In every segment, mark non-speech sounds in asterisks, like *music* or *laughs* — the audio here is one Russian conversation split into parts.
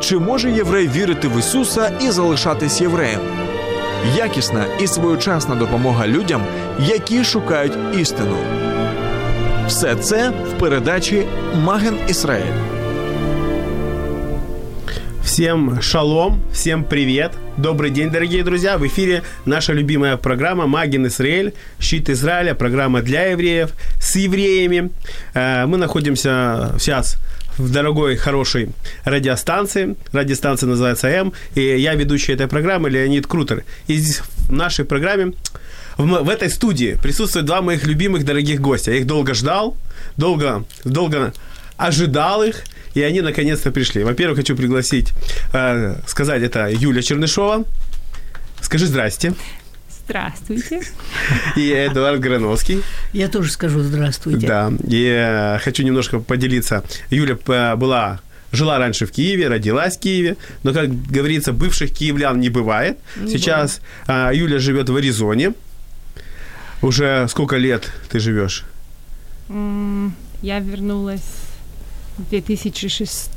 Чи може єврей вірити в Ісуса і залишатись євреєм? Якісна і своєчасна допомога людям, які шукають істину. Все це в передачі Маген Ісраїль. Всем шалом, всем привет. Добрый день, дорогие друзья. В эфире наша любимая программа «Магин Израиль. Щит Израиля». Программа для евреев, с евреями. Э, Мы находимся сейчас в дорогой, хорошей радиостанции. Радиостанция называется «М». И я ведущий этой программы Леонид Крутер. И здесь в нашей программе в, в этой студии присутствуют два моих любимых дорогих гостя. Я их долго ждал, долго, долго ожидал их, и они наконец-то пришли. Во-первых, хочу пригласить, э, сказать, это Юля Чернышова. Скажи здрасте. Здравствуйте. И Эдуард Грановский. Я тоже скажу здравствуйте. Да. И э, хочу немножко поделиться. Юля э, была жила раньше в Киеве, родилась в Киеве, но, как говорится, бывших киевлян не бывает. Сейчас э, Юля живет в Аризоне. Уже сколько лет ты живешь? Я вернулась в 2006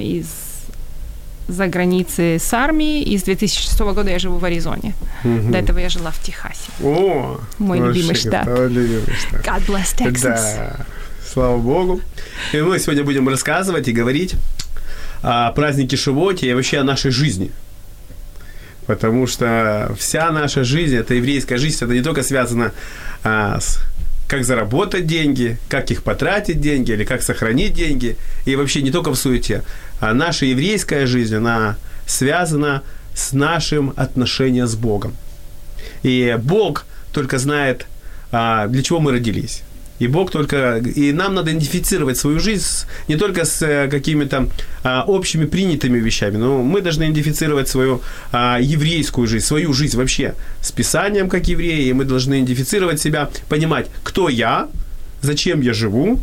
из за границы с армии, и с 2006 года я живу в Аризоне. До этого я жила в Техасе. О, Мой любимый штат. любимый штат. God bless Texas. Да, слава богу. И мы сегодня будем рассказывать и говорить о празднике Шивоте и вообще о нашей жизни. Потому что вся наша жизнь, это еврейская жизнь, это не только связано а, с как заработать деньги, как их потратить деньги или как сохранить деньги. И вообще не только в суете. А наша еврейская жизнь, она связана с нашим отношением с Богом. И Бог только знает, а, для чего мы родились. И Бог только... И нам надо идентифицировать свою жизнь не только с э, какими-то а, общими принятыми вещами, но мы должны идентифицировать свою а, еврейскую жизнь, свою жизнь вообще с Писанием, как евреи, и мы должны идентифицировать себя, понимать, кто я, зачем я живу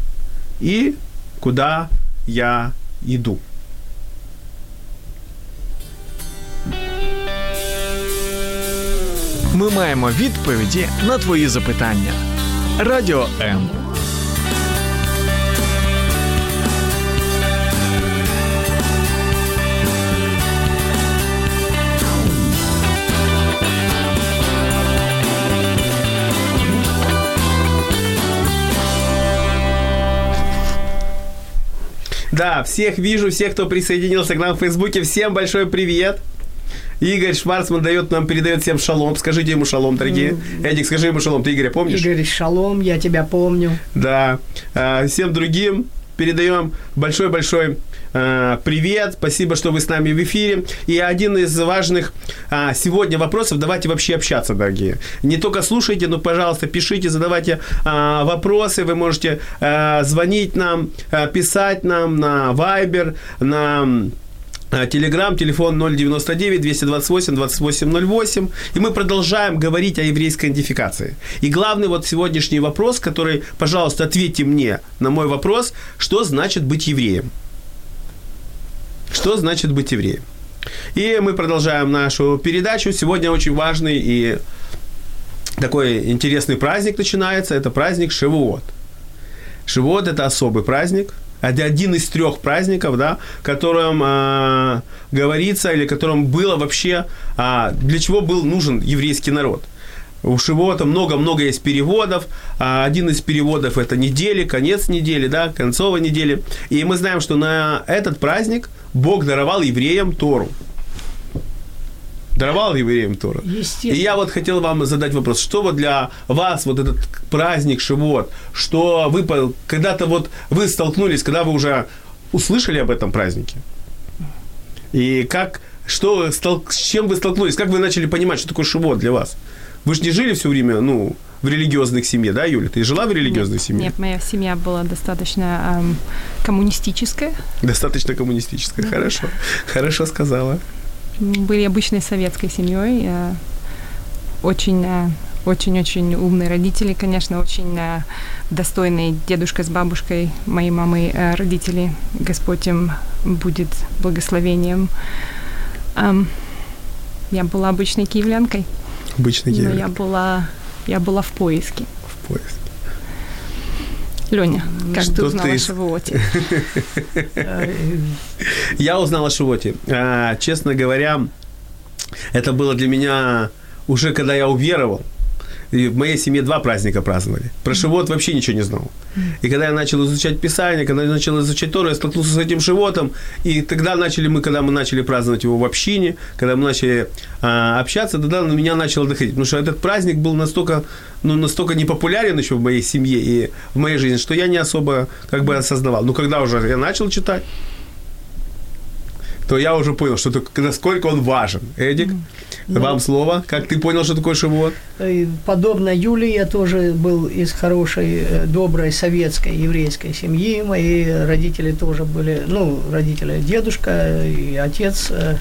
и куда я иду. Ми маємо відповіді на твої запитання. Радіо М. Да, всех вижу, всех, кто присоединился к нам в Фейсбуке, всем большой привет. Игорь Шварцман дает нам, передает всем шалом. Скажите ему шалом, дорогие. Эдик, скажи ему шалом. Ты Игоря помнишь? Игорь, шалом, я тебя помню. Да. А, Всем другим передаем большой-большой а, привет. Спасибо, что вы с нами в эфире. И один из важных а, сегодня вопросов. Давайте вообще общаться, дорогие. Не только слушайте, но, пожалуйста, пишите, задавайте а, вопросы. Вы можете звонить нам, писать нам на Viber, на Телеграм, телефон 099 228 2808. И мы продолжаем говорить о еврейской идентификации. И главный вот сегодняшний вопрос, который, пожалуйста, ответьте мне на мой вопрос, что значит быть евреем? Что значит быть евреем? И мы продолжаем нашу передачу. Сегодня очень важный и такой интересный праздник начинается. Это праздник Шивуот. Шивот – это особый праздник. Это один из трех праздников, да, которым а, говорится, или которым было вообще, а, для чего был нужен еврейский народ. У Шивота много-много есть переводов. А, Один из переводов – это недели, конец недели, да, концовой недели. И мы знаем, что на этот праздник Бог даровал евреям Тору. Даровал евреям Тору. И я вот хотел вам задать вопрос, что вот для вас вот этот праздник Шивот, что вы когда-то вот вы столкнулись, когда вы уже услышали об этом празднике? И как, что, с чем вы столкнулись? Как вы начали понимать, что такое Шивот для вас? Вы же не жили все время, ну, в религиозных семье, да, Юля? Ты жила в религиозной нет, семье? Нет, моя семья была достаточно эм, коммунистическая. Достаточно коммунистическая. Хорошо. Хорошо сказала. Были обычной советской семьей. э, Очень, э, очень-очень умные родители, конечно, очень э, достойный дедушка с бабушкой моей мамы, э, родители. Господь им будет благословением. Я была обычной киевлянкой, Обычный но еврей я была, я была в поиске. в поезде. Леня, как Что ты узнала ты о? Э, *laughs* Я узнал о Шивоте. А, Честно говоря, это было для меня уже когда я уверовал. И в моей семье два праздника праздновали. Про Шивот вообще ничего не знал. И когда я начал изучать Писание, когда я начал изучать Тору, я столкнулся с этим Шивотом. И тогда начали мы, когда мы начали праздновать его в общине, когда мы начали а, общаться, тогда на меня начало доходить. Потому что этот праздник был настолько, ну, настолько непопулярен еще в моей семье и в моей жизни, что я не особо как бы осознавал. Но когда уже я начал читать, то я уже понял, что это, насколько он важен. Эдик, вам слово. Как ты понял, что такое Шивот? Подобно Юле, я тоже был из хорошей, э, доброй советской еврейской семьи. Мои родители тоже были, ну, родители дедушка и отец, э,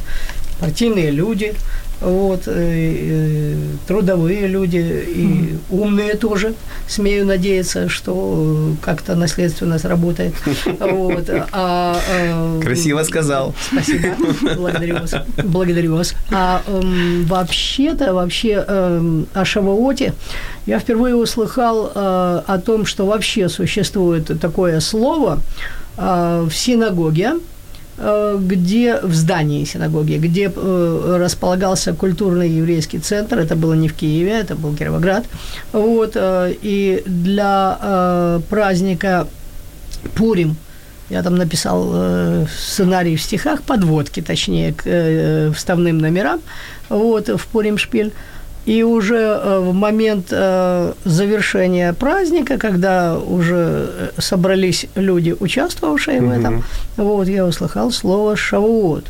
партийные люди, вот, э, э, трудовые люди и умные тоже. Смею надеяться, что э, как-то наследственность работает. *laughs* Вот. А, э, Красиво сказал. Спасибо. Благодарю вас. Благодарю вас. А эм, вообще-то, вообще эм, о Шавуоте я впервые услыхал о том, что вообще существует такое слово в синагоге, где в здании синагоги, где э, располагался культурный еврейский центр, это было не в Киеве, это был Кировоград, вот, э, и для э, праздника Пурим я там написал э, сценарий в стихах, подводки, точнее, к э, вставным номерам, вот, в Пуримшпиль. И уже э, в момент э, завершения праздника, когда уже э, собрались люди, участвовавшие в этом, вот, я услыхал слово «шавуот».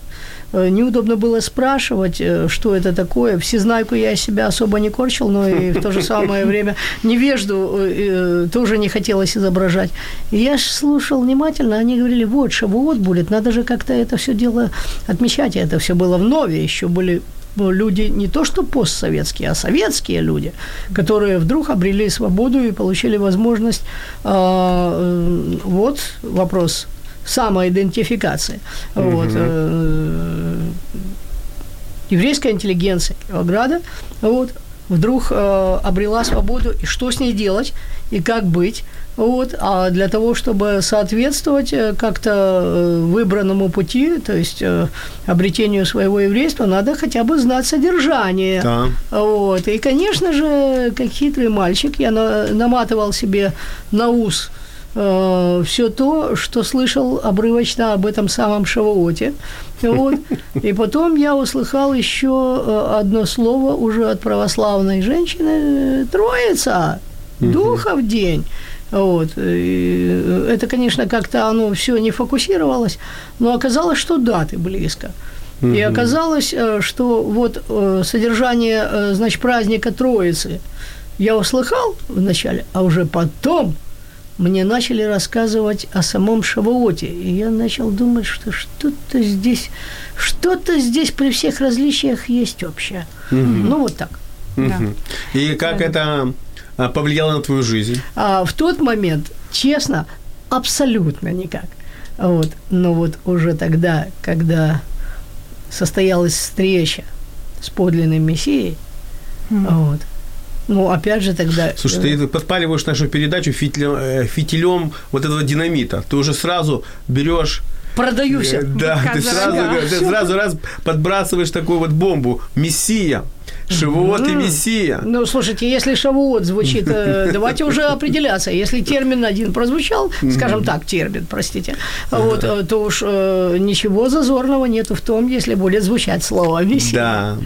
Неудобно было спрашивать, что это такое. Всезнайку я себя особо не корчил, но и в то же самое *laughs* время невежду тоже не хотелось изображать. Я слушал внимательно, они говорили, вот, шавуот будет, надо же как-то это все дело отмечать. И это все было в нове, еще были люди не то что постсоветские, а советские люди, которые вдруг обрели свободу и получили возможность, а, э, вот вопрос самоидентификации. Вот, э, еврейская интеллигенция Кировограда вот, вдруг э, обрела свободу, и что с ней делать, и как быть. Вот, а для того, чтобы соответствовать э, как-то э, выбранному пути, то есть э, обретению своего еврейства, надо хотя бы знать содержание. Да. Вот. И, конечно же, как хитрый мальчик, я на- наматывал себе на ус все то, что слышал обрывочно об этом самом Шавуоте. Вот. И потом я услыхал еще э, одно слово уже от православной женщины э, «Троица», «Духов день». Вот. И это, конечно, как-то оно все не фокусировалось, но оказалось, что даты близко. И оказалось, э, что вот э, содержание, э, значит, праздника Троицы я услыхал вначале, а уже потом мне начали рассказывать о самом Шавуоте. И я начал думать, что что-то здесь, что-то здесь при всех различиях есть общее. Ну, вот так. Да. Мгм. И как это а, повлияло на твою жизнь? А в тот момент, честно, абсолютно никак. Вот. Но вот уже тогда, когда состоялась встреча с подлинным Мессией, вот, ну, опять же тогда... Слушай, э, ты подпаливаешь нашу передачу фитилем, э, фитилем вот этого динамита. Ты уже сразу берешь продаю все. Э, Да, ты сразу, ты сразу раз подбрасываешь такую вот бомбу. Мессия. Шивот и Мессия. Ну, слушайте, если шавуот звучит, э, *laughs* давайте уже определяться. Если термин один прозвучал, скажем так, термин, простите, вот, э, то уж э, ничего зазорного нету в том, если будет звучать слово «мессия». Да.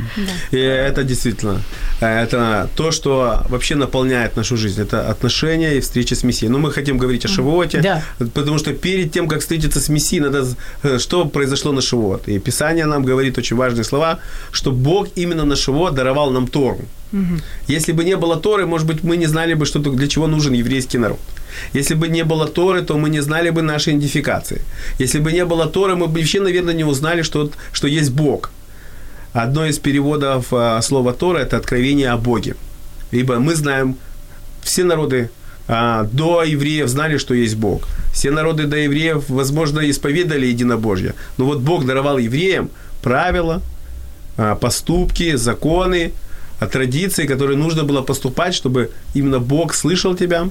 И это действительно, это то, что вообще наполняет нашу жизнь. Это отношения и встреча с Мессией. Но мы хотим говорить о Шивоте, Да. потому что перед тем, как встретиться с Мессией, надо, что произошло на Шивот. И Писание нам говорит очень важные слова, что Бог именно на Шивот даровал нам Тору. Если бы не было Торы, может быть, мы не знали бы, что, то- для чего нужен еврейский народ. Если бы не было Торы, то мы не знали бы нашей идентификации. Если бы не было Торы, мы бы вообще, наверное, не узнали, что, что есть Бог. одно из переводов а, слова Тора – это откровение о Боге. Ибо мы знаем, все народы а, до евреев знали, что есть Бог. Все народы до евреев, возможно, исповедали единобожье. Но вот Бог даровал евреям правила, поступки, законы, а, традиции, которые нужно было поступать, чтобы именно Бог слышал тебя,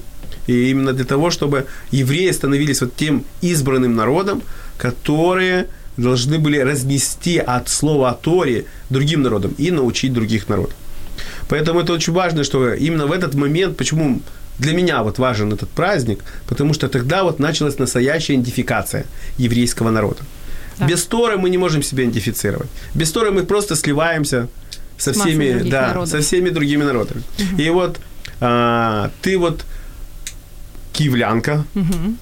и именно для того, чтобы евреи становились вот тем избранным народом, которые должны были разнести от слова о Торе другим народам и научить других народов. Поэтому это очень важно, что именно в этот момент, почему для меня вот важен этот праздник, потому что тогда вот началась настоящая идентификация еврейского народа. Да. Без Торы мы не можем себя идентифицировать. Без Торы мы просто сливаемся со всеми, да, народов. со всеми другими народами. Угу. И вот а, ты вот киевлянка, угу.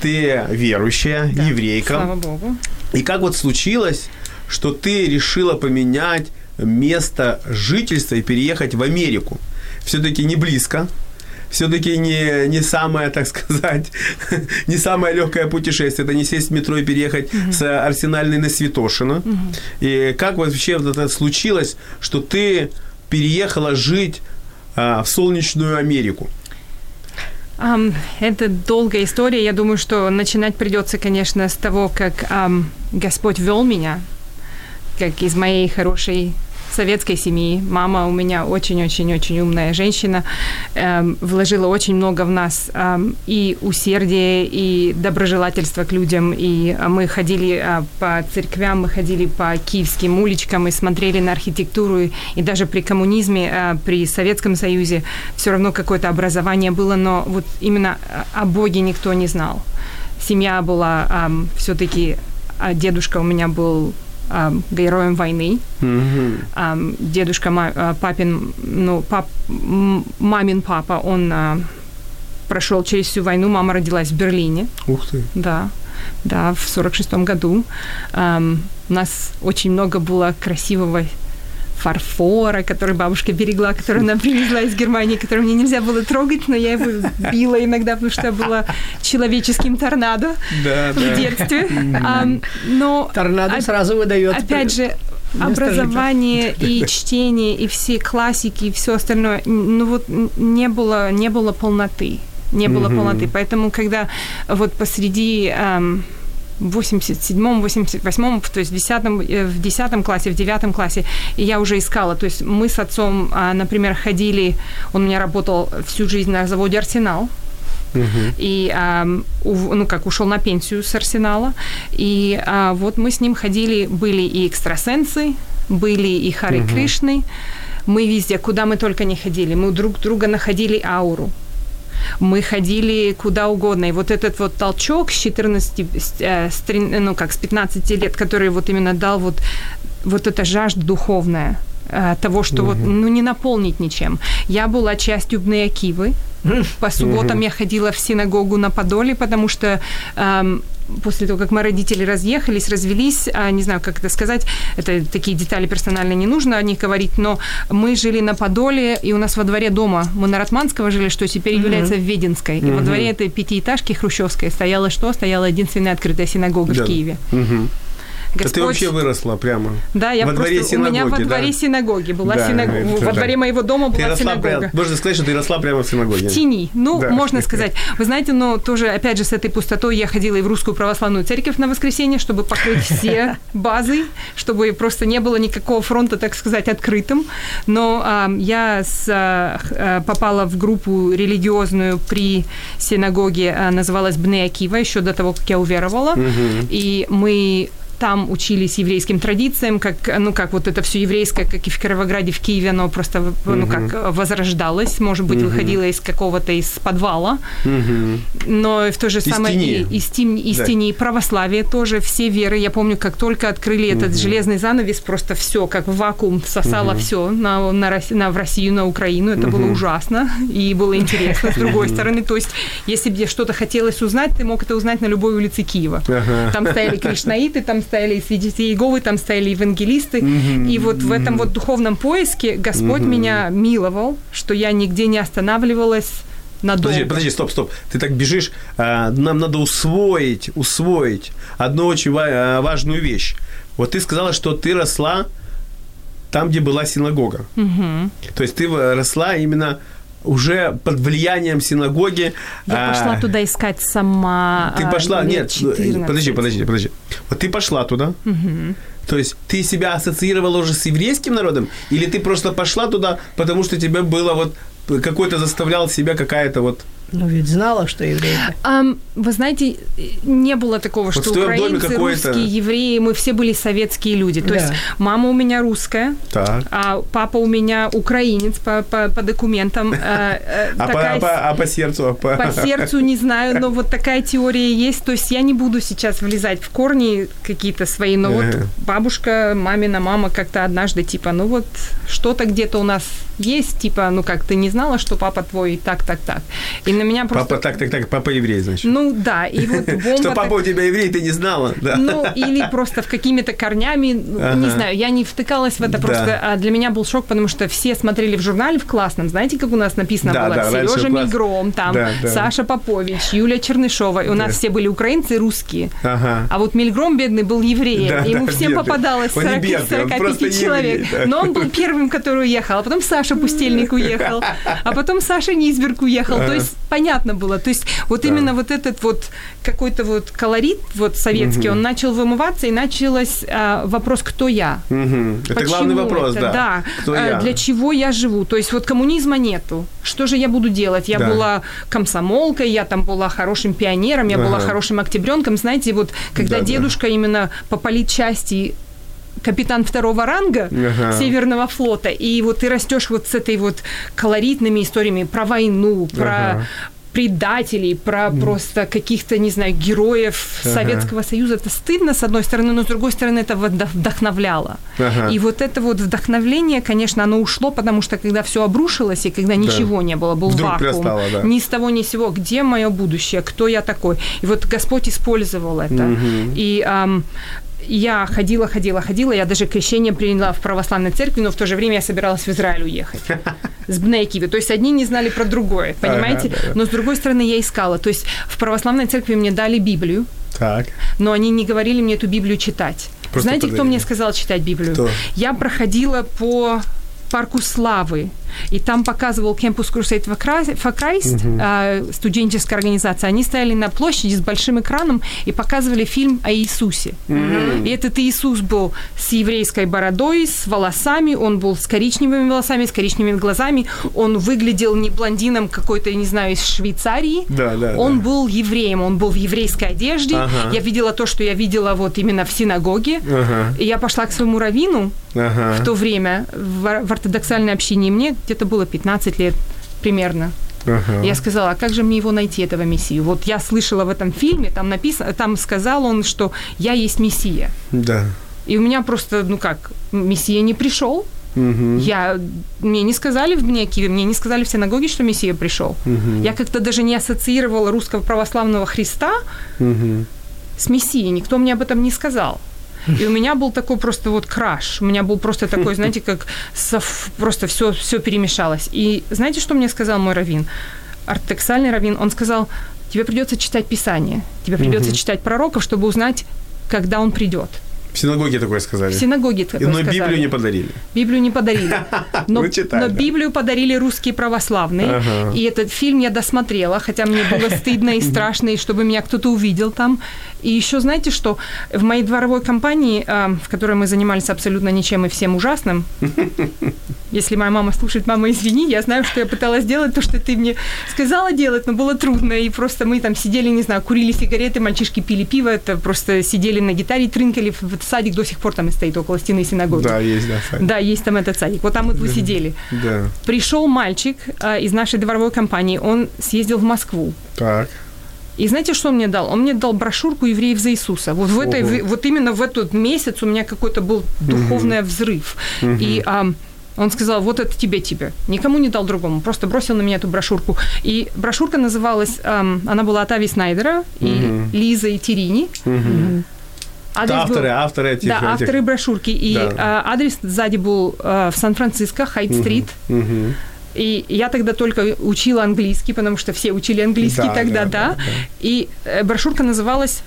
ты верующая, да. еврейка. Слава Богу. И как вот случилось, что ты решила поменять место жительства и переехать в Америку? Все-таки не близко, все-таки не, не самое, так сказать, *laughs* не самое легкое путешествие. Это не сесть в метро и переехать uh-huh. с Арсенальной на Святошино. Uh-huh. И как вообще вот это случилось, что ты переехала жить а, в солнечную Америку? Um, это долгая история. Я думаю, что начинать придется, конечно, с того, как um, Господь вел меня, как из моей хорошей советской семьи. Мама у меня очень-очень-очень умная женщина, эм, вложила очень много в нас эм, и усердия, и доброжелательства к людям. И мы ходили э, по церквям, мы ходили по киевским уличкам и смотрели на архитектуру. И даже при коммунизме, э, при Советском Союзе все равно какое-то образование было, но вот именно о Боге никто не знал. Семья была эм, все-таки, а дедушка у меня был э, героем войны. Mm-hmm. Э, дедушка ма- папин, ну, пап, мамин папа, он э, прошел через всю войну, мама родилась в Берлине. Ух ты. Да, да, в сорок шестом году. Э, у нас очень много было красивого фарфора, который бабушка берегла, который она привезла из Германии, который мне нельзя было трогать, но я его била иногда, потому что я была человеческим торнадо да, в да. детстве. А, но торнадо сразу выдает. Опять же, образование и чтение и все классики и все остальное, ну вот не было не было полноты, не было mm-hmm. полноты, поэтому когда вот посреди эм, 87-м, 88-м, то есть в 10 э, в 10 классе, в 9 классе, и я уже искала. То есть мы с отцом, а, например, ходили, он у меня работал всю жизнь на заводе «Арсенал», Uh-huh. И, ну, как ушел на пенсию с Арсенала. И а, вот мы с ним ходили, были и экстрасенсы, были и Хари uh-huh. Кришны. Мы везде, куда мы только не ходили. Мы друг друга находили ауру мы ходили куда угодно. И вот этот вот толчок с 14, э, ну как, с 15 лет, который вот именно дал вот, вот эта жажда духовная, э, того, что угу. вот, ну, не наполнить ничем. Я была частью Бнея Акивы. По субботам угу. я ходила в синагогу на Подоле, потому что эм, после того, как мы родители разъехались, развелись, а, не знаю, как это сказать, это такие детали персонально не нужно о них говорить, но мы жили на Подоле, и у нас во дворе дома, мы на Ратманского жили, что теперь mm-hmm. является Веденской, mm-hmm. и во дворе этой пятиэтажки хрущевской стояла что? Стояла единственная открытая синагога да. в Киеве. Mm-hmm. Господь... Да ты вообще выросла прямо. Да, я во просто... Дворе синагоги, у меня во дворе да? синагоги была да, синагога. Во дворе моего дома была ты синагога. Прямо, можно сказать, что ты росла прямо в синагоге. В тени. Ну, да. можно сказать. Вы знаете, но тоже, опять же, с этой пустотой я ходила и в русскую православную церковь на воскресенье, чтобы покрыть *laughs* все базы, чтобы просто не было никакого фронта, так сказать, открытым. Но а, я с, а, попала в группу религиозную при синагоге, а, называлась Бне Акива, еще до того, как я уверовала. Угу. И мы там учились еврейским традициям, как, ну, как вот это все еврейское, как и в Кировограде, в Киеве, оно просто, ну, как возрождалось, может быть, выходило из какого-то из подвала, но в то же самое и из, тени, из да. тени православие тоже, все веры, я помню, как только открыли этот железный занавес, просто все, как в вакуум сосало все на, на, на, в Россию, на Украину, это было ужасно и было интересно, с другой стороны, то есть, если бы что-то хотелось узнать, ты мог это узнать на любой улице Киева. Там стояли кришнаиты, там стояли и свидетели Иеговы, там стояли евангелисты. Mm-hmm. И вот в этом вот духовном поиске Господь mm-hmm. меня миловал, что я нигде не останавливалась, надолго. Подожди, подожди, стоп, стоп. Ты так бежишь. А, нам надо усвоить, усвоить одну очень а, важную вещь. Вот ты сказала, что ты росла там, где была синагога. То есть ты росла именно уже под влиянием синагоги. Я пошла а, туда искать сама. Ты а, пошла, нет, 14. подожди, подожди, подожди. Вот ты пошла туда. То есть ты себя ассоциировала уже с еврейским народом, или ты просто пошла туда, потому что тебе было вот какой-то заставлял себя какая-то вот Ну, ведь знала, что еврейка. Ам, вы знаете, не было такого, что в твоем доме украинцы, русские, евреи, мы все были советские люди. То Да. есть мама у меня русская, так. а папа у меня украинец по, по, по документам. э, э, А по, а по, а по сердцу? а по- по сердцу не знаю, но вот такая теория есть. То есть я не буду сейчас влезать в корни какие-то свои, но вот бабушка, мамина мама как-то однажды типа, ну вот что-то где-то у нас есть, типа, ну как ты не знала, что папа твой так, так, так. И на меня просто... Папа, так, так, так, папа еврей, значит. Ну да, и вот *laughs* бомба... Что папа так- у тебя еврей, ты не знала, да? Ну, или просто в какими-то корнями, ну, Ага. не знаю, я не втыкалась в это, Да. просто а, для меня был шок, потому что все смотрели в журнале в классном, знаете, как у нас написано Да, было? да, Сережа. Мигром, там, Да, да. Саша Попович, Юлия Чернышова, и у нас Да. все были украинцы и русские. Ага. А вот Мильгром, бедный, был евреем. Да, Ему да, всем бедный. попадалось Он не 40, бедный, он 45 просто человек. еврей, да. Но он был первым, который уехал. А потом Саша Пустельник *laughs* уехал. А потом Саша Низберг уехал. То есть понятно было. То есть вот Да. именно вот этот вот какой-то вот колорит вот советский, он начал вымываться, и началось а, вопрос, кто я? Мгм. Это Почему главный вопрос, это? да. Кто А, я? Для чего я живу? То есть вот коммунизма нету. Что же я буду делать? Я Да. была комсомолкой, я там была хорошим пионером, я была Ага. хорошим октябренком. Знаете, вот когда Да, да. дедушка именно по политчасти капитан второго ранга Ага. Северного флота, и вот ты растешь вот с этой вот колоритными историями про войну, про Ага. предателей, про просто каких-то, не знаю, героев Ага. Советского Союза. Это стыдно, с одной стороны, но с другой стороны, это вдох- вдохновляло. Ага. И вот это вот вдохновление, конечно, оно ушло, потому что когда все обрушилось, и когда ничего не было, был Вдруг вакуум, перестало, да. ни с того ни с сего, где мое будущее, кто я такой. И вот Господь использовал это. Мгм. И я ходила, ходила, ходила, я даже крещение приняла в православной церкви, но в то же время я собиралась в Израиль уехать *laughs* с Бнейкиви. То есть одни не знали про другое, понимаете? Ага, да, да. Но с другой стороны я искала. То есть в православной церкви мне дали Библию, Так. но они не говорили мне эту Библию читать. Просто Знаете, кто подарили. мне сказал читать Библию? Кто? Я проходила по парку Славы, и там показывал Campus Crusade for Christ, а, студенческая организация. Они стояли на площади с большим экраном и показывали фильм о Иисусе. И этот Иисус был с еврейской бородой, с волосами, он был с коричневыми волосами, с коричневыми глазами, он выглядел не блондином какой-то, я не знаю, из Швейцарии, Да, да, он да. был евреем, он был в еврейской одежде. Ага. Я видела то, что я видела вот именно в синагоге. Ага. И я пошла к своему раввину Ага. в то время в, в ортодоксальной общине. И мне где-то было 15 лет примерно. Ага. Я сказала, а как же мне его найти, этого мессию? Вот я слышала в этом фильме, там написано, там сказал он, что я есть мессия. Да. И у меня просто, ну как, мессия не пришел. Мгм. Я, мне не сказали в Киеве, мне не сказали в синагоге, что Мессия пришел. Мгм. Я как-то даже не ассоциировала русского православного Христа Мгм. с Мессией, никто мне об этом не сказал. И у меня был такой просто вот краш. У меня был просто такой, знаете, как сов- просто все, все перемешалось. И знаете, что мне сказал мой раввин? Ортодоксальный раввин, он сказал, тебе придется читать Писание, тебе придется читать пророков, чтобы узнать, когда он придет. В синагоге такое сказали. В синагоге такое Но сказали. Библию не подарили. Библию не подарили. *laughs* Но, Ну, читай, но да. Библию подарили русские православные. Ага. И этот фильм я досмотрела, хотя мне было стыдно и *laughs* страшно, и чтобы меня кто-то увидел там. И еще знаете, что в моей дворовой компании, а, в которой мы занимались абсолютно ничем и всем ужасным, *laughs* если моя мама слушает, мама, извини, я знаю, что я пыталась сделать то, что ты мне сказала делать, но было трудно. И просто мы там сидели, не знаю, курили сигареты, мальчишки пили пиво, это просто сидели на гитаре, трынкали. Вот садик до сих пор там и стоит около стены синагоги. Да, есть, да, Сань. Да, есть там этот садик. Вот там вот вы сидели. Да. Пришел мальчик а, из нашей дворовой компании, он съездил в Москву. Так. И знаете, что он мне дал? Он мне дал брошюрку евреев за Иисуса. Вот в этой, в- вот именно в этот месяц у меня какой-то был духовный взрыв. И ам, он сказал, вот это тебе, тебе. Никому не дал другому. Просто бросил на меня эту брошюрку. И брошюрка называлась, ам, она была от Ави Снайдера и Лизы и Терини. Мгм. Адрес Это был- авторы, авторы этих... да, этих- авторы брошюрки. И Да. а, адрес сзади был а, в Сан-Франциско, Хайт-стрит. Мгм. И я тогда только учила английский, потому что все учили английский Да, тогда, да, да. да, И э, брошюрка называлась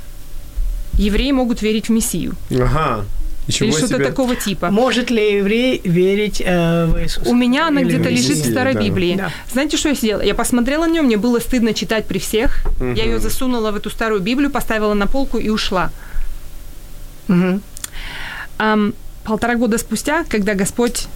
«Евреи могут верить в Мессию». Ага. Ничего или что-то себе. такого типа. Может ли еврей верить э, в Иисуса? У меня она Или где-то лежит в старой да. Библии. Да. Знаете, что я сделала? Я посмотрела на нее, мне было стыдно читать при всех. Я ее засунула в эту старую Библию, поставила на полку и ушла. Мгм. Ам, полтора года спустя, когда Господь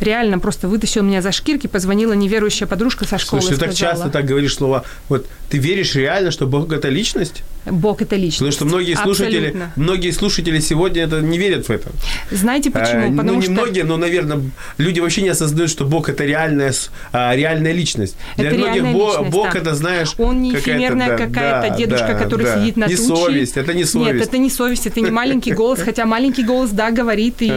реально просто вытащил меня за шкирки, позвонила неверующая подружка со школы Слушай, ты так сказала, часто так говоришь слова. Вот ты веришь реально, что Бог это личность? Бог это личность. Потому что многие слушатели, Абсолютно. многие слушатели сегодня это не верят в это. Знаете почему? Э, Потому ну, не что многие, но, наверное, люди вообще не осознают, что Бог это реальная, а, реальная личность. Для Это многих реальная Бо- личность, Бог да. это, знаешь, Он не какая-то, эфемерная да, какая-то да, дедушка, да, который да. сидит на Не туче. совесть, это не совесть. Нет, это не совесть, это не маленький голос, хотя маленький голос, да, говорит, и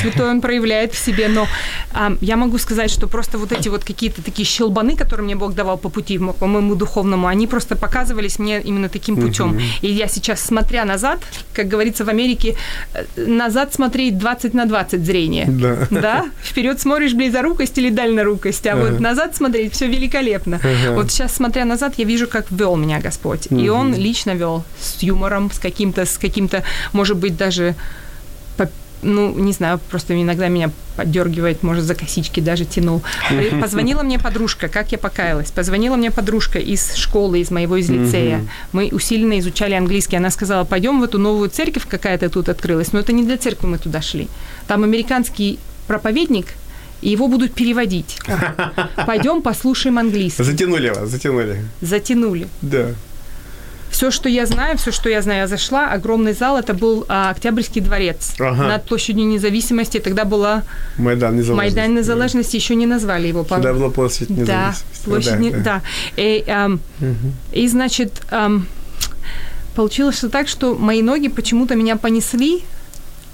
святой он проявляет в себе, но а, я могу сказать, что просто вот эти вот какие-то такие щелбаны, которые мне Бог давал по пути, по моему духовному, они просто показывались мне именно таким путем. И я сейчас, смотря назад, как говорится в Америке, э, назад смотреть 20 на 20 зрение. Да. Да? Вперед смотришь близорукость или дальнорукость, а вот назад смотреть все великолепно. Вот сейчас, смотря назад, я вижу, как вел меня Господь. И Он лично вел с юмором, с каким-то, с каким-то, может быть, даже ну, не знаю, просто иногда меня поддергивает, может, за косички даже тянул. *laughs* Позвонила мне подружка, как я покаялась. Позвонила мне подружка из школы, из моего, из лицея. Мы усиленно изучали английский. Она сказала, пойдем в эту новую церковь, какая-то тут открылась. Но это не для церкви мы туда шли. Там американский проповедник, и его будут переводить. *laughs* Пойдем послушаем английский. Затянули вас, затянули. Затянули. Да. Все, что я знаю, все, что я знаю, я зашла. Огромный зал, это был а, Октябрьский дворец Ага. над площадью независимости. Тогда была Майдан незалежности. Майдан незалежности, еще не назвали его. по- Тогда была площадь Да, независимости. площадь, Да, не- да. да. И, ам, и, значит, ам, получилось что так, что мои ноги почему-то меня понесли.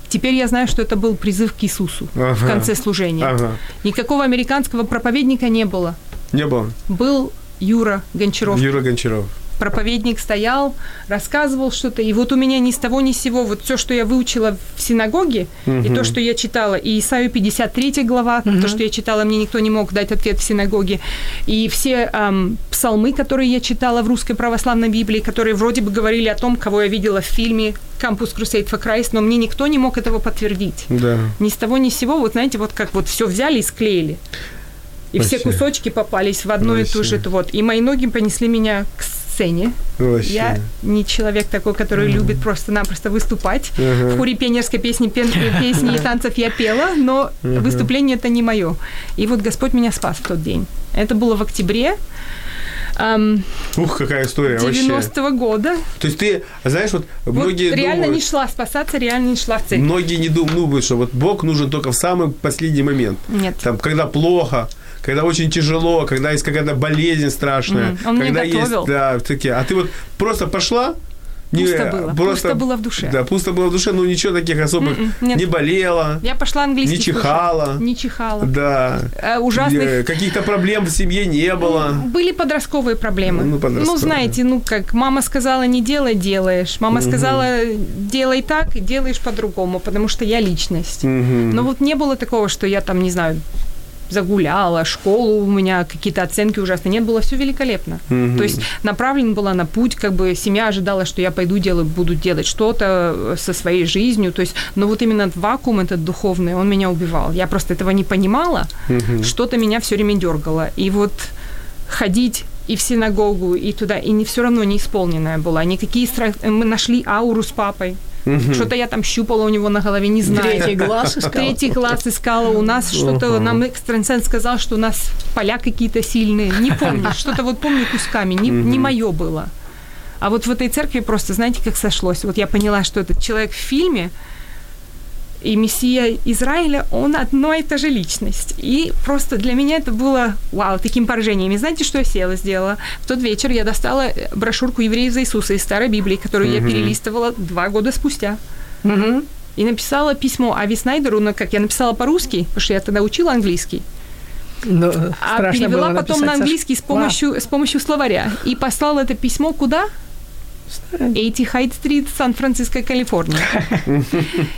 Теперь я знаю, что это был призыв к Иисусу в Ага. конце служения. Ага. Никакого американского проповедника не было. Не было. Был Юра Гончаров. Юра Гончаров. Проповедник стоял, рассказывал что-то, и вот у меня ни с того ни с сего, вот все, что я выучила в синагоге, и то, что я читала, и Исаию 53 глава, то, что я читала, мне никто не мог дать ответ в синагоге, и все ам, псалмы, которые я читала в русской православной Библии, которые вроде бы говорили о том, кого я видела в фильме «Campus Crusade for Christ», но мне никто не мог этого подтвердить. Да. Ни с того, ни с сего, вот знаете, вот как вот все взяли и склеили. И все Вообще. кусочки попались в одно и то Вообще. же. Вот. И мои ноги понесли меня к сцене. Вообще. Я не человек такой, который любит просто-напросто выступать. Ага. В хоре пионерской песни, пен- песни и танцев я пела, но выступление это не мое. И вот Господь меня спас в тот день. Это было в октябре ам, Ух, какая история вообще. 90-го года. То есть ты, знаешь, вот, Вот многие реально думают, не шла спасаться, реально не шла в цель. многие не думают, что вот Бог нужен только в самый последний момент. Нет. Там, когда плохо, когда очень тяжело, когда есть какая-то болезнь страшная, Мгм. Он когда есть, да, такие. А ты вот просто пошла, не- Пусто было, пусто было в душе. Да, пусто было в душе, но ничего таких особых нет. не болело, Я пошла английский не слушать. чихала. Не чихала. Да. Э, ужасных Каких-то проблем в семье не было. Были подростковые проблемы. Ну, подростковые. знаете, ну как, мама сказала не делай, делаешь. Мама сказала делай так, и делаешь по-другому, потому что я личность. Мгм. Но вот не было такого, что я там, не знаю, загуляла, школу у меня какие-то оценки ужасные. Нет, было все великолепно. Мгм. То есть направлена была на путь, как бы семья ожидала, что я пойду делаю, буду делать что-то э, со своей жизнью. То есть, но вот именно этот вакуум этот духовный, он меня убивал. Я просто этого не понимала, что-то меня все время дергало. И вот ходить и в синагогу, и туда, и не все равно не исполненная была. Никакие страх... Мы нашли ауру с папой. Что-то я там щупала у него на голове, не знаю. Третий глаз искал. Третий глаз искала. У нас что-то, нам экстрасенс сказал, что у нас поля какие-то сильные. Не помню, *laughs* что-то вот помню кусками. Не, не мое было. А вот в этой церкви просто, знаете, как сошлось? Вот я поняла, что этот человек в фильме, и Мессия Израиля, он одна и та же личность. И просто для меня это было, вау, таким поражением. И знаете, что я села, сделала? В тот вечер я достала э, брошюрку «Евреев за Иисуса» из Старой Библии, которую я перелистывала два года спустя. Мгм. И написала письмо Ави Снайдеру, ну, как я написала по-русски, потому что я тогда учила английский, Но а страшно перевела потом написать, на английский с помощью, с помощью словаря. И послала это письмо куда? 80 Хайт Стрит, Сан-Франциско, Калифорния. *laughs*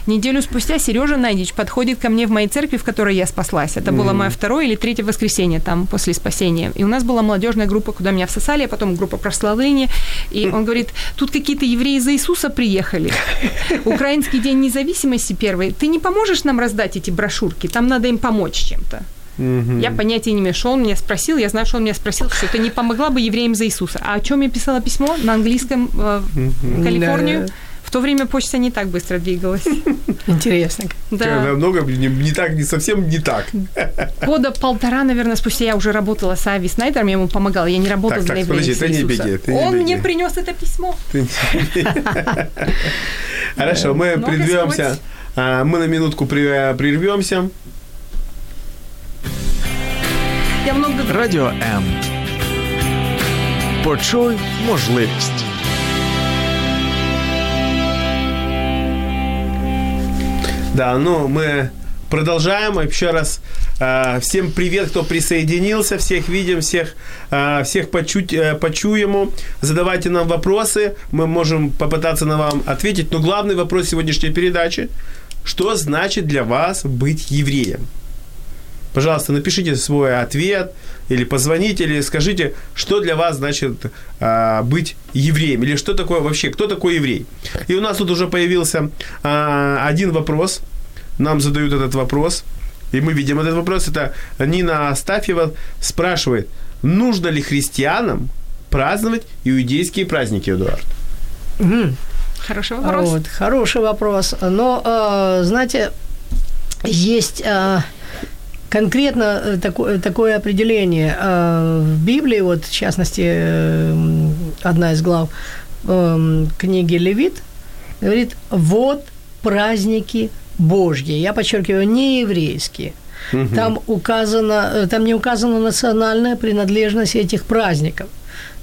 Неделю спустя Сережа Найдич подходит ко мне в моей церкви, в которой я спаслась. Это было мое второе или третье воскресенье там после спасения. И у нас была молодежная группа, куда меня всосали, а потом группа прославления. И он говорит, тут какие-то евреи за Иисуса приехали. *laughs* Украинский день независимости первый. Ты не поможешь нам раздать эти брошюрки? Там надо им помочь чем-то. Я понятия не имею, что он меня спросил. Я знаю, что он меня спросил, что это не помогла бы евреям за Иисуса. А о чем я писала письмо? На английском э, в Калифорнию? В то время почта не так быстро двигалась. *laughs* Интересно. Да. Намного не, не так, не совсем не так. *laughs* Года полтора, наверное, спустя я уже работала с Ави Снайдером, я ему помогала. Я не работала так, за так, подожди, ты не беги. Ты Он не беги. мне принес это письмо. *laughs* Хорошо, мы прервемся. А, Мы на минутку прервемся. Радіо М. Почуй можливість. Да, ну мы продолжаем. Еще раз э, всем привет, кто присоединился. Всех видим, всех, э, всех почуть, э. Задавайте нам вопросы. Мы можем попытаться на вам ответить. Но главный вопрос сегодняшней передачи. Что значит для вас быть евреем? Пожалуйста, напишите свой ответ или позвоните, или скажите, что для вас значит а, быть евреем, или что такое вообще, кто такой еврей. И у нас тут уже появился а, один вопрос, нам задают этот вопрос, и мы видим этот вопрос. Это Нина Астафьева спрашивает, нужно ли христианам праздновать иудейские праздники, Эдуард? Хороший вопрос. Вот, хороший вопрос. Но, э, знаете, есть э, конкретно э, такое, такое определение э, в Библии, вот в частности, э, одна из глав э, книги Левит, говорит, вот праздники Божьи. Я подчеркиваю, не еврейские. Там указано, э, там не указана национальная принадлежность этих праздников.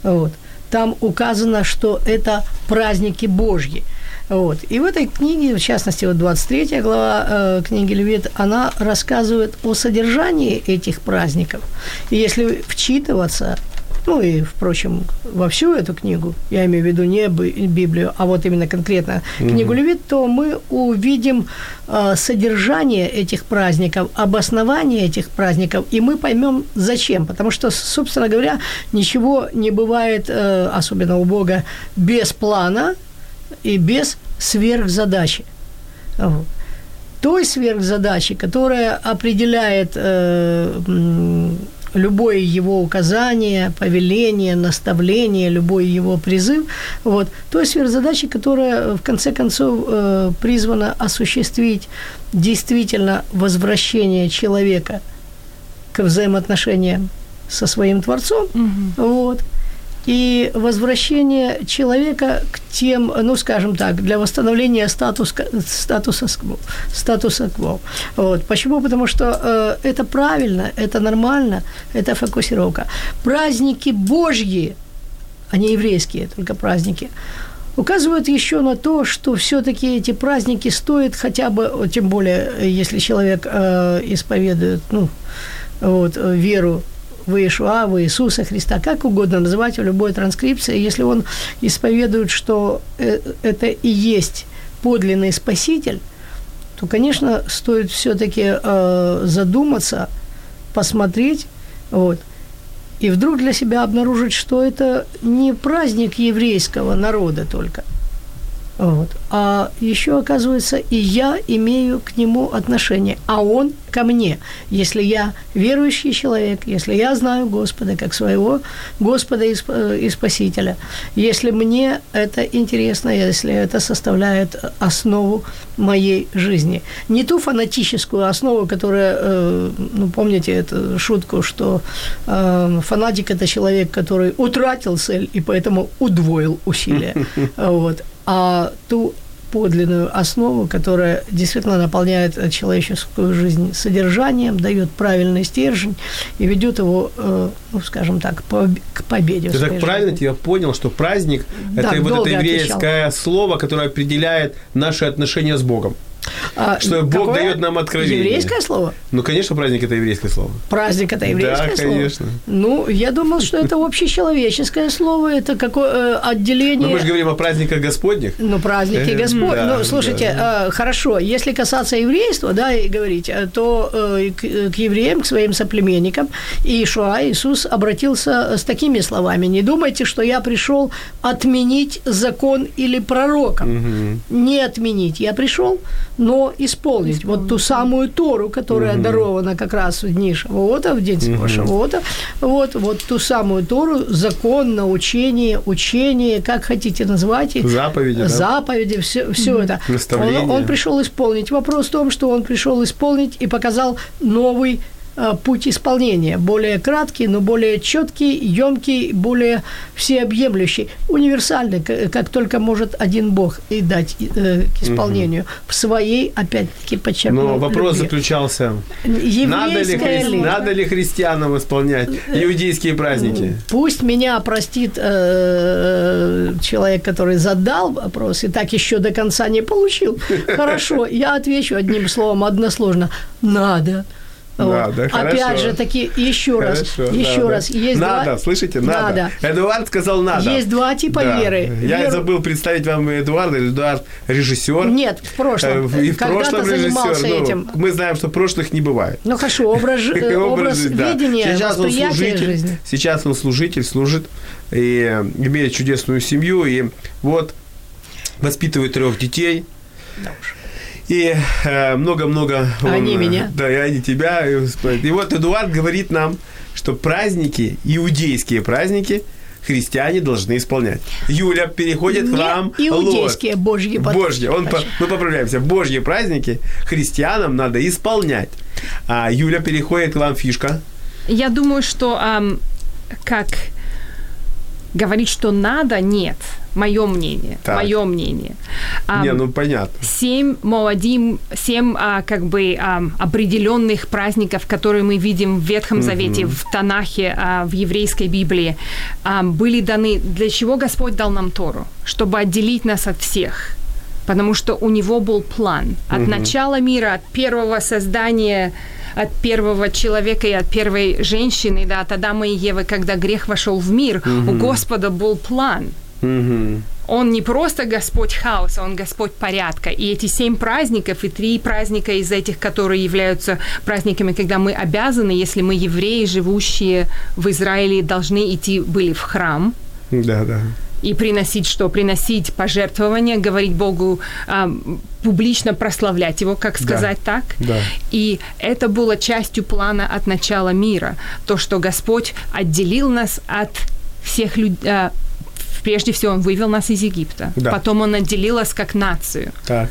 Вот. Там указано, что это праздники Божьи. Вот. И в этой книге, в частности, вот 23 глава э, книги Левит, она рассказывает о содержании этих праздников. И если вчитываться, ну и, впрочем, во всю эту книгу, я имею в виду не Би- Библию, а вот именно конкретно книгу Левит, то мы увидим э, содержание этих праздников, обоснование этих праздников, и мы поймем, зачем. Потому что, собственно говоря, ничего не бывает, э, особенно у Бога, без плана и без сверхзадачи. Вот. Той сверхзадачи, которая определяет э, любое его указание, повеление, наставление, любой его призыв, вот, той сверхзадачи, которая в конце концов э, призвана осуществить действительно возвращение человека к взаимоотношениям со своим Творцом, вот, и возвращение человека к тем, ну, скажем так, для восстановления статус, статуса, скво- статуса кво. Вот. Почему? Потому что э, это правильно, это нормально, это фокусировка. Праздники Божьи, не еврейские только праздники, указывают еще на то, что все-таки эти праздники стоит хотя бы, тем более, если человек э, исповедует, ну, вот, э, веру в Иешуа, в Иисуса Христа, как угодно называть в любой транскрипции, если он исповедует, что э, это и есть подлинный Спаситель, то, конечно, стоит все-таки э, задуматься, посмотреть, вот, и вдруг для себя обнаружить, что это не праздник еврейского народа только, вот, а еще, оказывается, и я имею к нему отношение, а он ко мне. Если я верующий человек, если я знаю Господа как своего Господа и и Спасителя, если мне это интересно, если это составляет основу моей жизни. Не ту фанатическую основу, которая, э, ну, помните эту шутку, что э, фанатик – это человек, который утратил цель и поэтому удвоил усилия. *laughs* Вот. А ту подлинную основу, которая действительно наполняет человеческую жизнь содержанием, дает правильный стержень и ведет его, э, ну, скажем так, к победе. Ты так правильно жизни. тебя понял, что праздник Да, это вот это отвечал. еврейское слово, которое определяет наши отношения с Богом. А, Что Бог какое? дает нам откровение. Еврейское слово? Ну, конечно, праздник это еврейское слово. Праздник это еврейское Да, слово? конечно. Ну, я думал, что это общечеловеческое слово, это какое э, отделение... Но мы же говорим о праздниках Господних. Ну, праздники Э, Господь. да, ну, слушайте, э, хорошо, если касаться еврейства, да, и говорить, то к, евреям, к своим соплеменникам, Иешуа, Иисус обратился с такими словами. Не думайте, что я пришел отменить закон или пророков. Не отменить. Я пришел, но исполнить. Вот ту самую Тору, которая дарована как раз в дни Шавуота, в день своего Шавуота. Вот, вот ту самую Тору, закон, научение, учение, как хотите назвать их. Заповеди, да? Заповеди, все, все это. Наставления. Он, он пришел исполнить. Вопрос в том, что он пришел исполнить и показал новый путь исполнения, более краткий, но более четкий, емкий, более всеобъемлющий, универсальный, как только может один Бог и дать э, к исполнению в своей, опять-таки, подчеркну, Но вопрос любви. заключался, надо ли, хри- ли? надо ли христианам исполнять иудейские праздники? Пусть меня простит э, человек, который задал вопрос и так еще до конца не получил. *laughs* Хорошо, я отвечу одним словом, односложно. Надо. Вот. Надо, Опять хорошо. же таки, еще раз, Хорошо, еще надо. раз. Есть надо, два, слышите, надо. Надо. Эдуард сказал надо. Есть два типа Да. веры. Я Веру- забыл представить вам Эдуарда. Эдуард режиссер. Нет, в прошлом. Э, И в Когда-то прошлом режиссер. Ну, этим. мы знаем, что прошлых не бывает. Ну хорошо, *laughs* образ, образ да. видения, Сейчас он служитель, жизни. сейчас он служитель, служит и имеет чудесную семью, и вот воспитывает трех детей. И э, много-много... он, Они э, меня. Да, и они тебя. И. И вот Эдуард говорит нам, что праздники, иудейские праздники, христиане должны исполнять. Юля переходит к Не вам. иудейские, божьи. под- Божьи. Он по- мы поправляемся. Божьи праздники христианам надо исполнять. А Юля переходит к вам фишка. Я думаю, что ам, как говорить, что надо, нет. Мое мнение. Так. Мое мнение. Ам, Не, ну понятно. семь молодим, семь а, как бы ам, определенных праздников, которые мы видим в Ветхом Завете, в Танахе, а, в еврейской Библии, ам, были даны. Для чего Господь дал нам Тору? Чтобы отделить нас от всех. Потому что у него был план. От начала мира, от первого создания, от первого человека и от первой женщины, да, от Адама и Евы, когда грех вошел в мир, у Господа был план. Мгм. Он не просто Господь хаоса, Он Господь порядка. И эти семь праздников, и три праздника из этих, которые являются праздниками, когда мы обязаны, если мы евреи, живущие в Израиле, должны идти были в храм, Да, да. И приносить что? Приносить пожертвования, говорить Богу, а, публично прославлять Его, как сказать так. Да. И это было частью плана от начала мира. То, что Господь отделил нас от всех людей. Прежде всего, Он вывел нас из Египта. Да. Потом Он отделил нас как нацию. Так.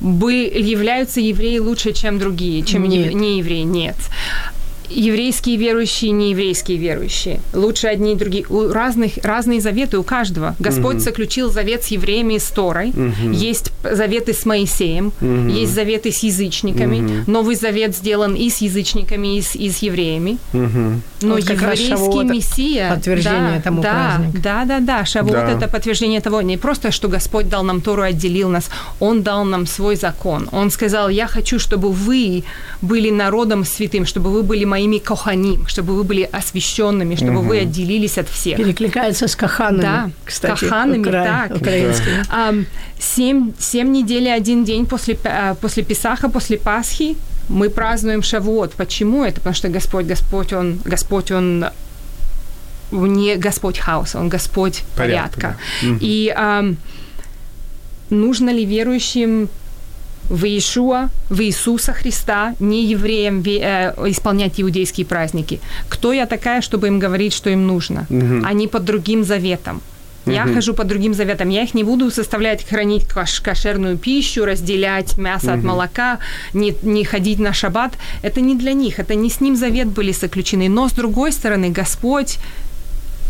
Бы, являются евреи лучше, чем другие, чем не, не евреи? Нет. Еврейские верующие, нееврейские верующие. Лучше одни и другие. У разных, разные заветы у каждого. Господь заключил завет с евреями и с Торой. Есть заветы с Моисеем. Есть заветы с язычниками. Новый завет сделан и с язычниками, и с, и с евреями. Мгм. Но Вот еврейский Шавуот Мессия... подтверждение да, тому да. Да, да, да. Шавуот Да. это подтверждение того. Не просто, что Господь дал нам Тору, отделил нас. Он дал нам свой закон. Он сказал, я хочу, чтобы вы были народом святым, чтобы вы были моими коханим, чтобы вы были освященными, чтобы вы отделились от всех. Перекликается с каханами, Да, кстати, каханами, укра- так. украинскими. Ам, семь, семь недель и один день после, а, после Песаха, после Пасхи мы празднуем Шавуот. Почему это? Потому что Господь, Господь, Он, Господь, Он не Господь хаоса, Он Господь Порядка, порядка. И ам, нужно ли верующим в Иешуа, в Иисуса Христа, не евреям э, исполнять иудейские праздники. Кто я такая, чтобы им говорить, что им нужно? Они под другим заветом. Я хожу по другим заветам. Я их не буду составлять хранить каш- кошерную пищу, разделять мясо от молока, не, не ходить на шаббат. Это не для них, это не с ним завет были заключены. Но с другой стороны, Господь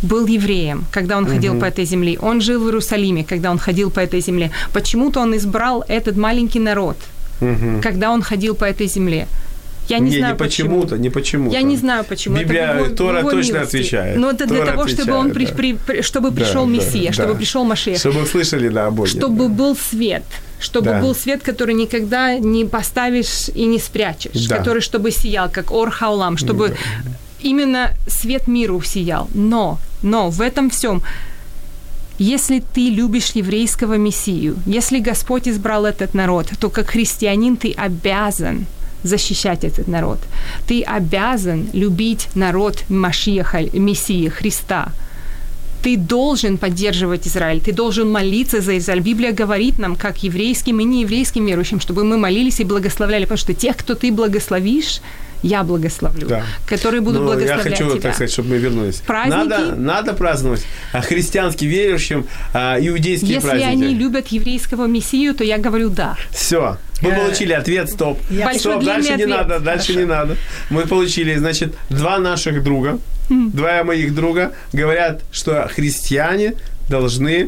был евреем, когда он ходил по этой земле. Он жил в Иерусалиме, когда он ходил по этой земле. Почему-то он избрал этот маленький народ, когда он ходил по этой земле. Я не, не, знаю не почему-то, не почему-то. Я не знаю почему. Библия, это его- Тора его точно милости. отвечает. Но это для Тора того, чтобы он при- отвечает, при- при- чтобы Да, пришел да, Мессия, да. чтобы пришел Машех, Чтобы услышали, да, о Боге. чтобы да. был свет. чтобы Да. был свет, который никогда не поставишь и не спрячешь, Да. который чтобы сиял, как ор хаулам, чтобы именно свет миру сиял. Но, но в этом всем если ты любишь еврейского мессию, если Господь избрал этот народ, то как христианин ты обязан защищать этот народ. Ты обязан любить народ Машиаха, Мессии, Христа. Ты должен поддерживать Израиль, ты должен молиться за Израиль. Библия говорит нам, как еврейским и нееврейским верующим, чтобы мы молились и благословляли, потому что тех, кто ты благословишь, я благословлю, Да. которые будут Ну, я благословлять хочу, тебя. так сказать, чтобы мы вернулись. Праздники? Надо, надо праздновать а христианским верующим а, иудейские Если праздники. они любят еврейского мессию, то я говорю да. Все, мы Э, получили ответ, стоп. я- Большой стоп, дальше не ответ. надо, дальше не надо. Мы получили, значит, два наших друга, два моих друга говорят, что христиане должны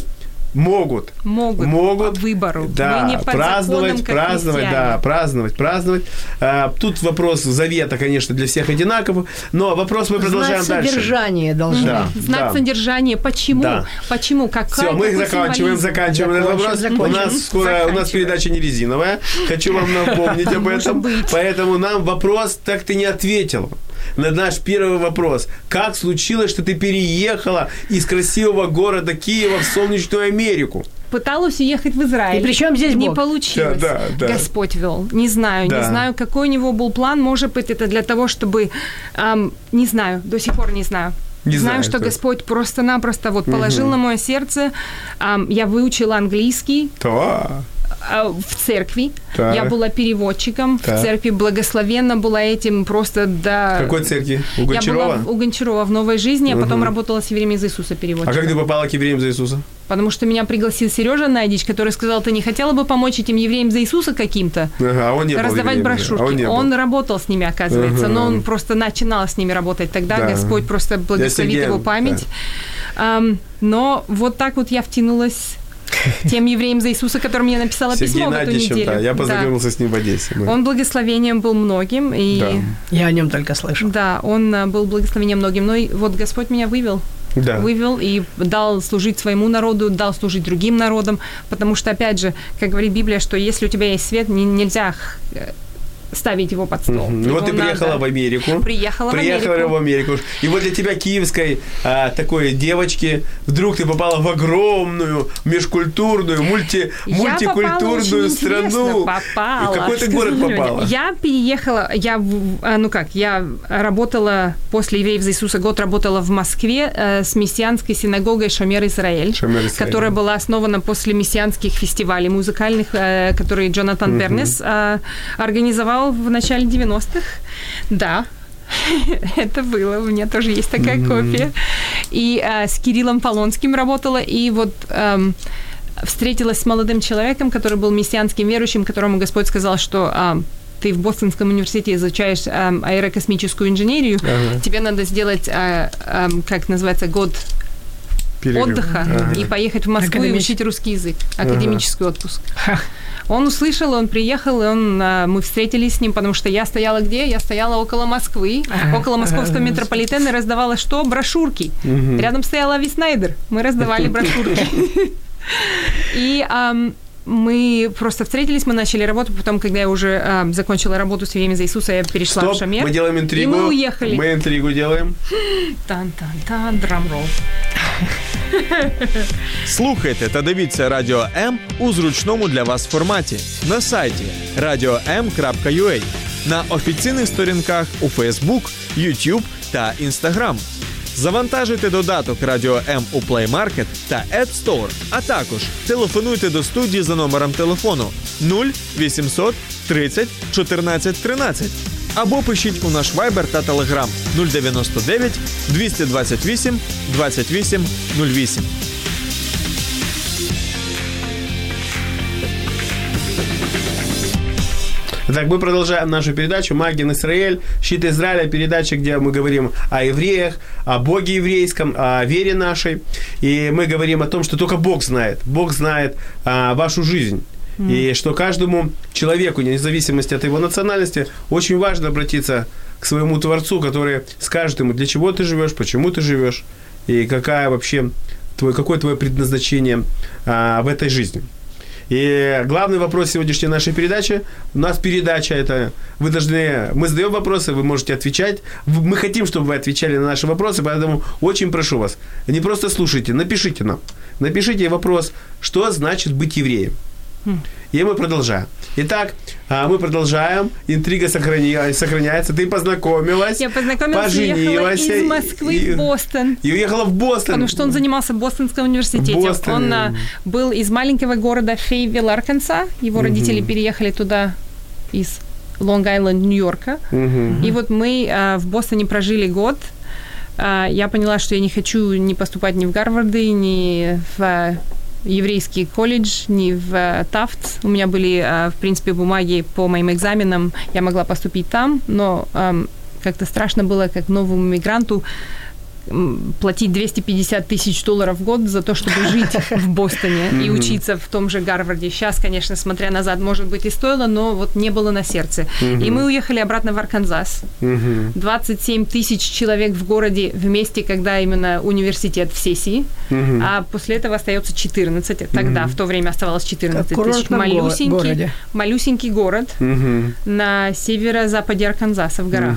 могут Могут, могут по выбору. да, Мы не под праздновать, законом, как праздновать, христиане. да, праздновать, праздновать. А, тут вопрос завета, конечно, для всех одинаковый, но вопрос мы продолжаем Знать дальше. содержание должны. Да. Знать содержание. Почему? Да. Почему? Какая, Все, мы заканчиваем, заканчиваем этот Закончим, вопрос. У закончим. нас скоро, у нас передача не резиновая. Хочу вам напомнить об этом. Поэтому нам вопрос так ты не ответил. На наш первый вопрос. Как случилось, что ты переехала из красивого города Киева в солнечную Америку? Пыталась уехать в Израиль. И при чём здесь Не Бог? получилось. Да, да, да. Господь вел. Не знаю, Да. не знаю, какой у него был план. Может быть, это для того, чтобы... ам, не знаю, до сих пор не знаю. Не знаю, знаю, что то есть. Господь просто-напросто вот положил на мое сердце. Ам, я выучила английский, То. А, в церкви. Так. Я была переводчиком Так. в церкви, благословенно была этим просто до... В какой церкви? У Я была Гончарова? в- у Гончарова в «Новой жизни», а потом работала с евреями из Иисуса А переводчиком. как ты попала к евреям за Иисуса? Потому что меня пригласил Сережа Найдич, который сказал, ты не хотела бы помочь этим евреям за Иисуса каким-то? Ага, а он не был раздавать евреем, да. брошюрки. А он не он был. работал с ними, оказывается, Ага. но он просто начинал с ними работать. Тогда Да. Господь просто благословит его память. Ам, но вот так вот я втянулась *laughs* тем евреям за Иисуса, которым я написала Сергей письмо в эту неделю. да, я Да. познакомился с ним в Одессе. Мы- Он благословением был многим, и Да. Я о нем только слышал. да, он а, был благословением многим. Но и вот Господь меня вывел Да. вывел и дал служить своему народу, дал служить другим народам, потому что, опять же, как говорит Библия, что если у тебя есть свет, не- нельзя э, ставить его под стол. Ну вот ты приехала надо- в Америку. Приехала, Приехала в Америку. в Америку. И вот для тебя, киевской а, такой девочки, вдруг ты попала в огромную межкультурную, мульти, Я попала мультикультурную очень страну. попала. Какой ты город попала? Я переехала, я, а, ну как, я работала после «Евреев за Иисуса», год работала в Москве э, с мессианской синагогой «Шамер Израиль», «Шамер Израиль». которая была основана после мессианских фестивалей музыкальных, э, которые Джонатан Бернес э, организовал в начале 90-х. Да, *laughs* это было, у меня тоже есть такая копия. И э, с Кириллом Полонским работала, и вот эм, встретилась с молодым человеком, который был мессианским верующим, которому Господь сказал, что а, ты в Бостонском университете изучаешь эм, аэрокосмическую инженерию, тебе надо сделать, а, эм, как называется, год Перерыв. отдыха Ага. и поехать в Москву и учить русский язык, академический отпуск. Он услышал, он приехал, и он, а, мы встретились с ним, потому что я стояла где? Я стояла около Москвы, около московского метрополитена и раздавала что? Брошюрки. Рядом стояла Ави Снайдер. Мы раздавали брошюрки. *laughs* И мы просто встретились, мы начали работу, потом, когда я уже ам, закончила работу с «Евреями за Иисуса», я перешла Стоп, в Шамер. мы делаем интригу. И мы уехали. Мы интригу делаем. Тан-тан-тан, драмрол. *laughs* Слухайте та дивіться Радіо М у зручному для вас форматі на сайті radio.m.ua, на офіційних сторінках у Facebook, YouTube та Instagram. Завантажуйте додаток Радіо М у Play Market та App Store, а також телефонуйте до студії за номером телефону 0800 30 14 13 або пишіть у наш Viber та Telegram 099 228 28 08. Так, мы продолжаем нашу передачу «Магин Израиль», «Щит Израиля», передача, где мы говорим о евреях, о Боге еврейском, о вере нашей. И мы говорим о том, что только Бог знает. Бог знает а, вашу жизнь. И что каждому человеку, вне зависимости от его национальности, очень важно обратиться к своему Творцу, который скажет ему, для чего ты живешь, почему ты живешь, и какая вообще твой, какое твое предназначение а, в этой жизни. И главный вопрос сегодняшней нашей передачи, у нас передача это, вы должны, мы задаем вопросы, вы можете отвечать. Мы хотим, чтобы вы отвечали на наши вопросы, поэтому очень прошу вас, не просто слушайте, напишите нам. Напишите вопрос, что значит быть евреем. И мы продолжаем. Итак, а, мы продолжаем. Интрига сохраняется. Ты познакомилась. Я познакомилась поженилась. из Москвы и, в Бостон. И уехала в Бостон. Потому что он занимался в Бостонском университете. Бостон. Он а, был из маленького города Фейвилл, Арканса. Его родители переехали туда из Лонг-Айленд, Нью-Йорка. И вот мы а, в Бостоне прожили год. А, я поняла, что я не хочу не поступать ни в Гарварды, ни в еврейский колледж, ни в э, Тафт. У меня были, э, в принципе, бумаги по моим экзаменам, я могла поступить там, но эм, как-то страшно было, как новому мигранту, платить 250 тысяч долларов в год за то, чтобы жить *laughs* в Бостоне и учиться в том же Гарварде. Сейчас, конечно, смотря назад, может быть, и стоило, но вот не было на сердце. И мы уехали обратно в Арканзас. 27 тысяч человек в городе вместе, когда именно университет в сессии. А после этого остается 14. Тогда, в то время оставалось 14 тысяч. Малюсенький, малюсенький город на северо-западе Арканзаса в горах.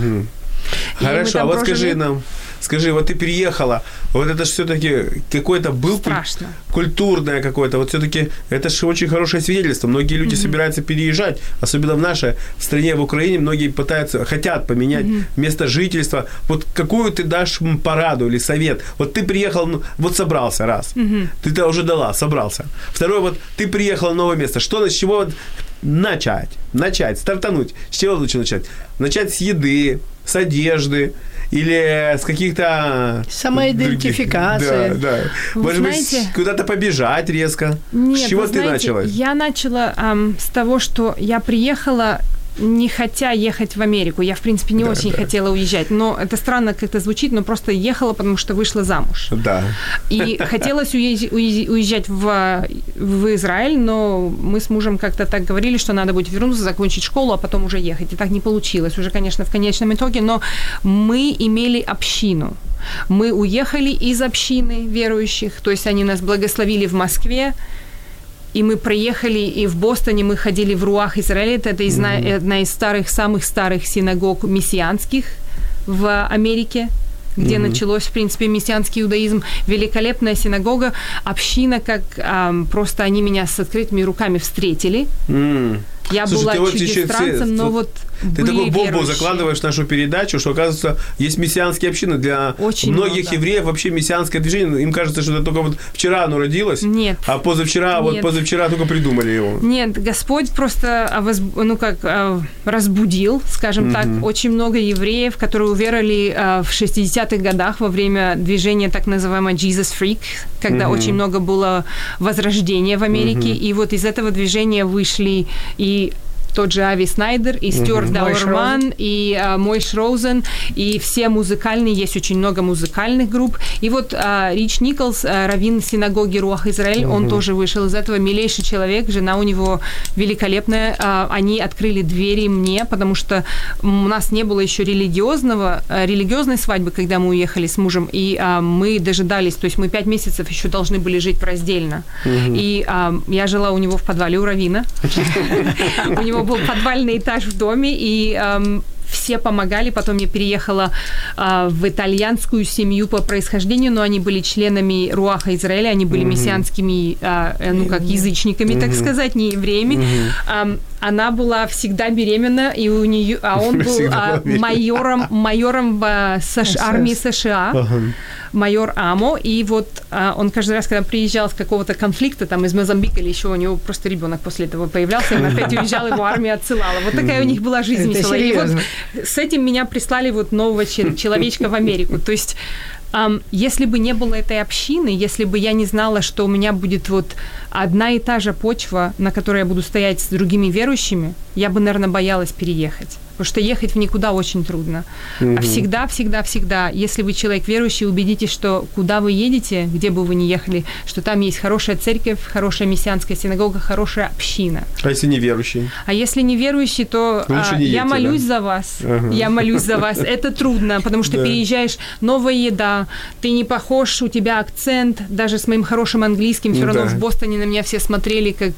Хорошо, а вот скажи нам, Скажи, вот ты переехала, вот это же все-таки какой-то был Страшно. культурное какое-то, вот все-таки это же очень хорошее свидетельство. Многие люди mm-hmm. собираются переезжать, особенно в нашей стране, в Украине, многие пытаются, хотят поменять mm-hmm. место жительства. Вот какую ты дашь пораду или совет? Вот ты приехал, ну, вот собрался раз, mm-hmm. ты это уже дала, собрался. Второй, вот ты приехал в новое место, что, с чего начать, начать, стартануть. С чего лучше начать? Начать с еды, с одежды, или с каких-то... Самоидентификации. Да, да. Вы Может знаете, быть, куда-то побежать резко? Нет, с чего ты знаете, начала? Я начала эм, с того, что я приехала не хотя ехать в Америку. Я, в принципе, не да, очень да. хотела уезжать. Но это странно как-то звучит, но просто ехала, потому что вышла замуж. Да. И хотелось уезжать в, в Израиль, но мы с мужем как-то так говорили, что надо будет вернуться, закончить школу, а потом уже ехать. И так не получилось. Уже, конечно, в конечном итоге. Но мы имели общину. Мы уехали из общины верующих, то есть они нас благословили в Москве, и мы приехали, и в Бостоне мы ходили в Руах Израиля, это mm-hmm. одна из старых, самых старых синагог мессианских в Америке, где mm-hmm. началось, в принципе, мессианский иудаизм. Великолепная синагога, община, как а, просто они меня с открытыми руками встретили. Mm. Я Слушай, была вот чужестранцем, все, но вот Ты такой бомбу закладываешь в нашу передачу, что, оказывается, есть мессианские общины. Для Очень многих много. евреев вообще мессианское движение, им кажется, что это только вот вчера оно родилось, Нет. а позавчера, Нет. вот позавчера только придумали его. Нет, Господь просто, а, ну как, а, разбудил, скажем угу. так, очень много евреев, которые уверовали а, в 60-х годах во время движения так называемого Jesus Freak, когда угу. очень много было возрождения в Америке, угу. и вот из этого движения вышли и she тот же Ави Снайдер, и Стюарт Дауэрман, и а, Мойш Роузен, и все музыкальные, есть очень много музыкальных групп. И вот а, Рич Николс, а, раввин синагоги Руах Израиль, он тоже вышел из этого, милейший человек, жена у него великолепная. А, они открыли двери мне, потому что у нас не было еще религиозного, а, религиозной свадьбы, когда мы уехали с мужем, и а, мы дожидались, то есть мы пять месяцев еще должны были жить раздельно. И а, я жила у него в подвале у равина. *laughs* У него был подвальный этаж в доме, и эм, все помогали. Потом я переехала э, в итальянскую семью по происхождению, но они были членами Руаха Израиля, они были mm-hmm. мессианскими, э, ну как язычниками, mm-hmm. так сказать, не евреями. Mm-hmm. Э, она была всегда беременна, и у нее, а он был э, майором, майором в США, армии США. Uh-huh майор Амо, и вот а, он каждый раз, когда приезжал с какого-то конфликта, там, из Мозамбика или еще, у него просто ребенок после этого появлялся, и он опять уезжал, его армия отсылала. Вот такая у них была жизнь веселая. И вот с этим меня прислали вот нового человечка в Америку. То есть Um, если бы не было этой общины, если бы я не знала, что у меня будет вот одна и та же почва, на которой я буду стоять с другими верующими, я бы, наверное, боялась переехать потому что ехать в никуда очень трудно. Угу. А всегда, всегда, всегда, если вы человек верующий, убедитесь, что куда вы едете, где бы вы ни ехали, что там есть хорошая церковь, хорошая мессианская синагога, хорошая община. А если не верующий? А если не верующий, то а, не я молюсь да? за вас. Ага. Я молюсь за вас. *laughs* Это трудно, потому что переезжаешь, новая еда, ты не похож, у тебя акцент, даже с моим хорошим английским, все равно в Бостоне на меня все смотрели как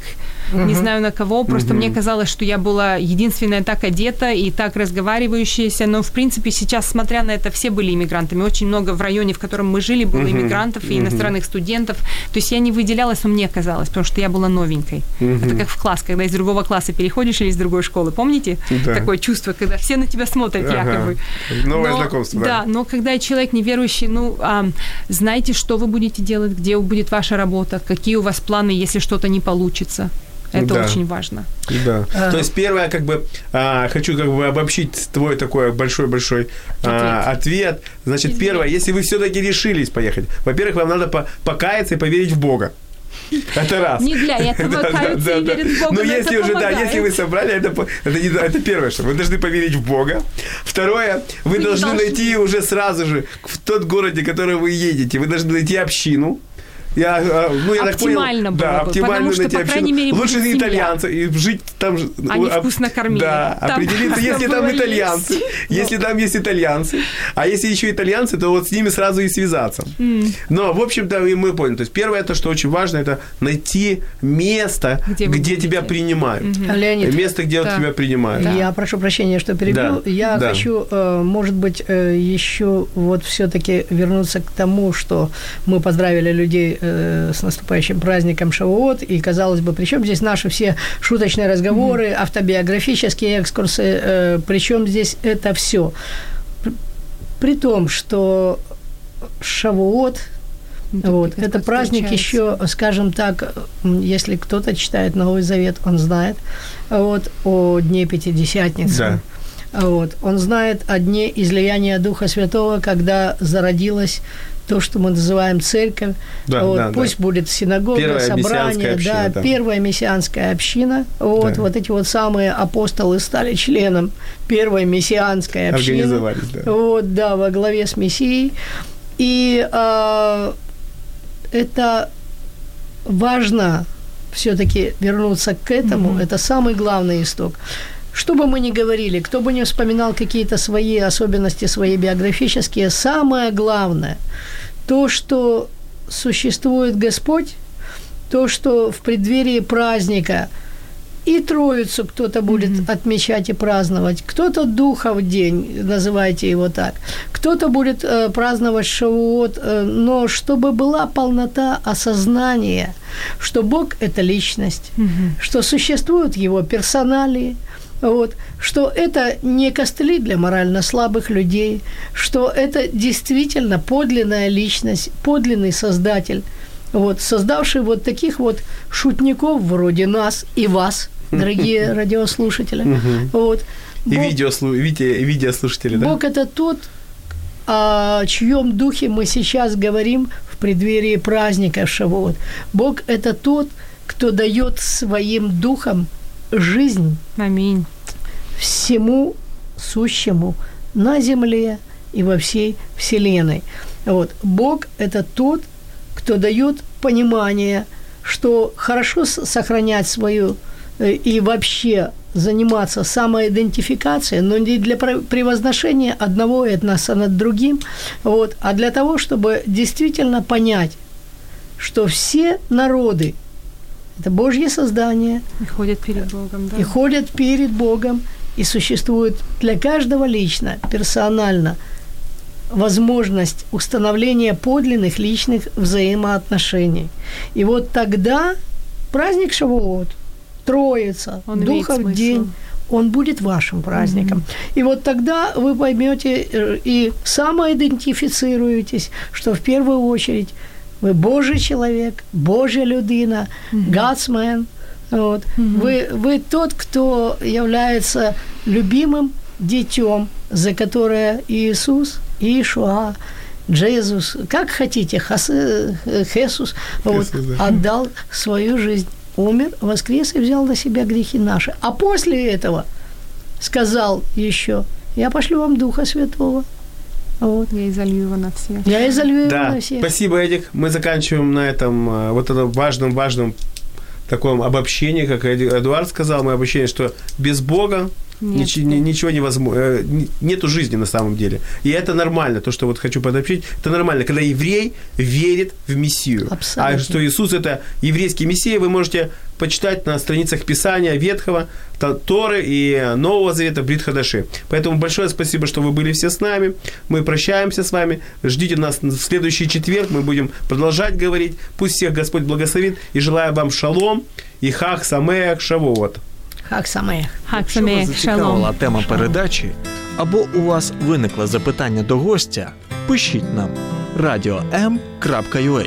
не знаю на кого, просто мне казалось, что я была единственная так одета и так разговаривающаяся, но в принципе сейчас, смотря на это, все были иммигрантами. Очень много в районе, в котором мы жили, было иммигрантов и иностранных студентов. То есть я не выделялась, но мне казалось, потому что я была новенькой. Это как в класс, когда из другого класса переходишь или из другой школы. Помните? Да. Такое чувство, когда все на тебя смотрят Ага. якобы. Новое Но- знакомство, да. Да, но когда человек неверующий, ну, а, знаете, что вы будете делать, где будет ваша работа, какие у вас планы, если что-то не получится. Это Да. очень важно. Да. То есть первое, как бы, а, хочу как бы обобщить твой такой большой-большой а, Ответ. Значит, первое, если вы все-таки решились поехать, во-первых, вам надо по- покаяться и поверить в Бога. Это раз. Не для *laughs* этого каются и верят в Бога, Ну, но если это уже, да, помогает. если вы собрали, это, это, не, это первое, что вы должны поверить в Бога. Второе, вы Вы должны должны. найти уже сразу же в тот город, в который вы едете, вы должны найти общину. Я, а, ну, я так понял, Оптимально было да, бы, оптимально потому что, по крайней общину. мере, Лучше семья. итальянцы и жить там. же- Они а, вкусно кормили. Да, Там определиться, *laughs* если там итальянцы. Если там есть итальянцы. А если еще итальянцы, то вот с ними сразу и связаться. Но, в общем-то, и мы поняли. То есть первое, то, что очень важно, это найти место, Где где, тебя принимают. Леонид, Место, где Да. тебя принимают. Я прошу прощения, что перебил. Да, Я да. хочу, э, может быть, э, еще вот все-таки вернуться к тому, что мы поздравили людей э, с наступающим праздником Шавуот, и, казалось бы, причем здесь наши все шуточные разговоры, автобиографические экскурсы, э, причем здесь это все. При том, что Шавуот вот. Это праздник еще, скажем так, если кто-то читает Новый Завет, он знает вот, о Дне Пятидесятницы. Да. Вот. Он знает о дне излияния Духа Святого, когда зародилась то, что мы называем церковь. Да, вот, да, да. пусть будет синагога, Первая собрание, община, да, да. первая мессианская община. Вот, Да. вот эти вот самые апостолы стали членом первой мессианской общины. Организовались, да. Вот, да, во главе с Мессией. И а, это важно все-таки вернуться к этому. Это самый главный исток. Что бы мы ни говорили, кто бы ни вспоминал какие-то свои особенности, свои биографические, самое главное, то, что существует Господь, то, что в преддверии праздника и Троицу кто-то будет отмечать и праздновать, кто-то Духов день, называйте его так, кто-то будет э, праздновать Шавуот, э, но чтобы была полнота осознания, что Бог – это личность, что существуют его персоналии, вот, что это не костыли для морально слабых людей, что это действительно подлинная личность, подлинный создатель, вот, создавший вот таких вот шутников вроде нас и вас, дорогие радиослушатели. Вот. И видеослушатели, да? Бог – это тот, о чьем духе мы сейчас говорим в преддверии праздника Шавуот. Бог – это тот, кто дает своим духом жизнь Аминь. всему сущему на земле и во всей вселенной. Вот. Бог – это тот, кто дает понимание, что хорошо сохранять свою э, и вообще заниматься самоидентификацией, но не для превозношения одного этноса над другим, вот, а для того, чтобы действительно понять, что все народы – это Божье создание, И ходят перед Богом, да. и ходят перед Богом, и существует для каждого лично, персонально возможность установления подлинных личных взаимоотношений. И вот тогда праздник Шавуот, Троица, Он Духов день, он будет вашим праздником. И вот тогда вы поймете э, и самоидентифицируетесь, что в первую очередь вы Божий человек, Божья людина, man. Вот. Вы, вы тот, кто является любимым детем, за которое Иисус, Иешуа, Джезус, как хотите, Хас, э, Хесус, вот, да. отдал свою жизнь, умер, воскрес и взял на себя грехи наши. А после этого сказал еще, я пошлю вам Духа Святого. Вот. Я изолью его на всех. Я изолью его Да, на всех. спасибо, Эдик. Мы заканчиваем на этом э, вот этом важном-важном таком обобщении, как Эдуард сказал, мы обобщение, что без Бога Нет, ничего, да. ничего невозможно, э, нету жизни на самом деле. И это нормально, то, что вот хочу подобщить, это нормально, когда еврей верит в Мессию. Абсолютно. А что Иисус это еврейский Мессия, вы можете почитать на страницах Писания Ветхого, Торы и Нового Завета Брит Хадаши. Поэтому большое спасибо, что вы были все с нами. Мы прощаемся с вами. Ждите нас в следующий четверг. Мы будем продолжать говорить. Пусть всех Господь благословит. И желаю вам шалом и хах самеях шавуот. Хак самеях. Хак Якщо вас самех, зацікавила шалом. тема передачі, або у вас виникло запитання до гостя, пишіть нам radio.m.ua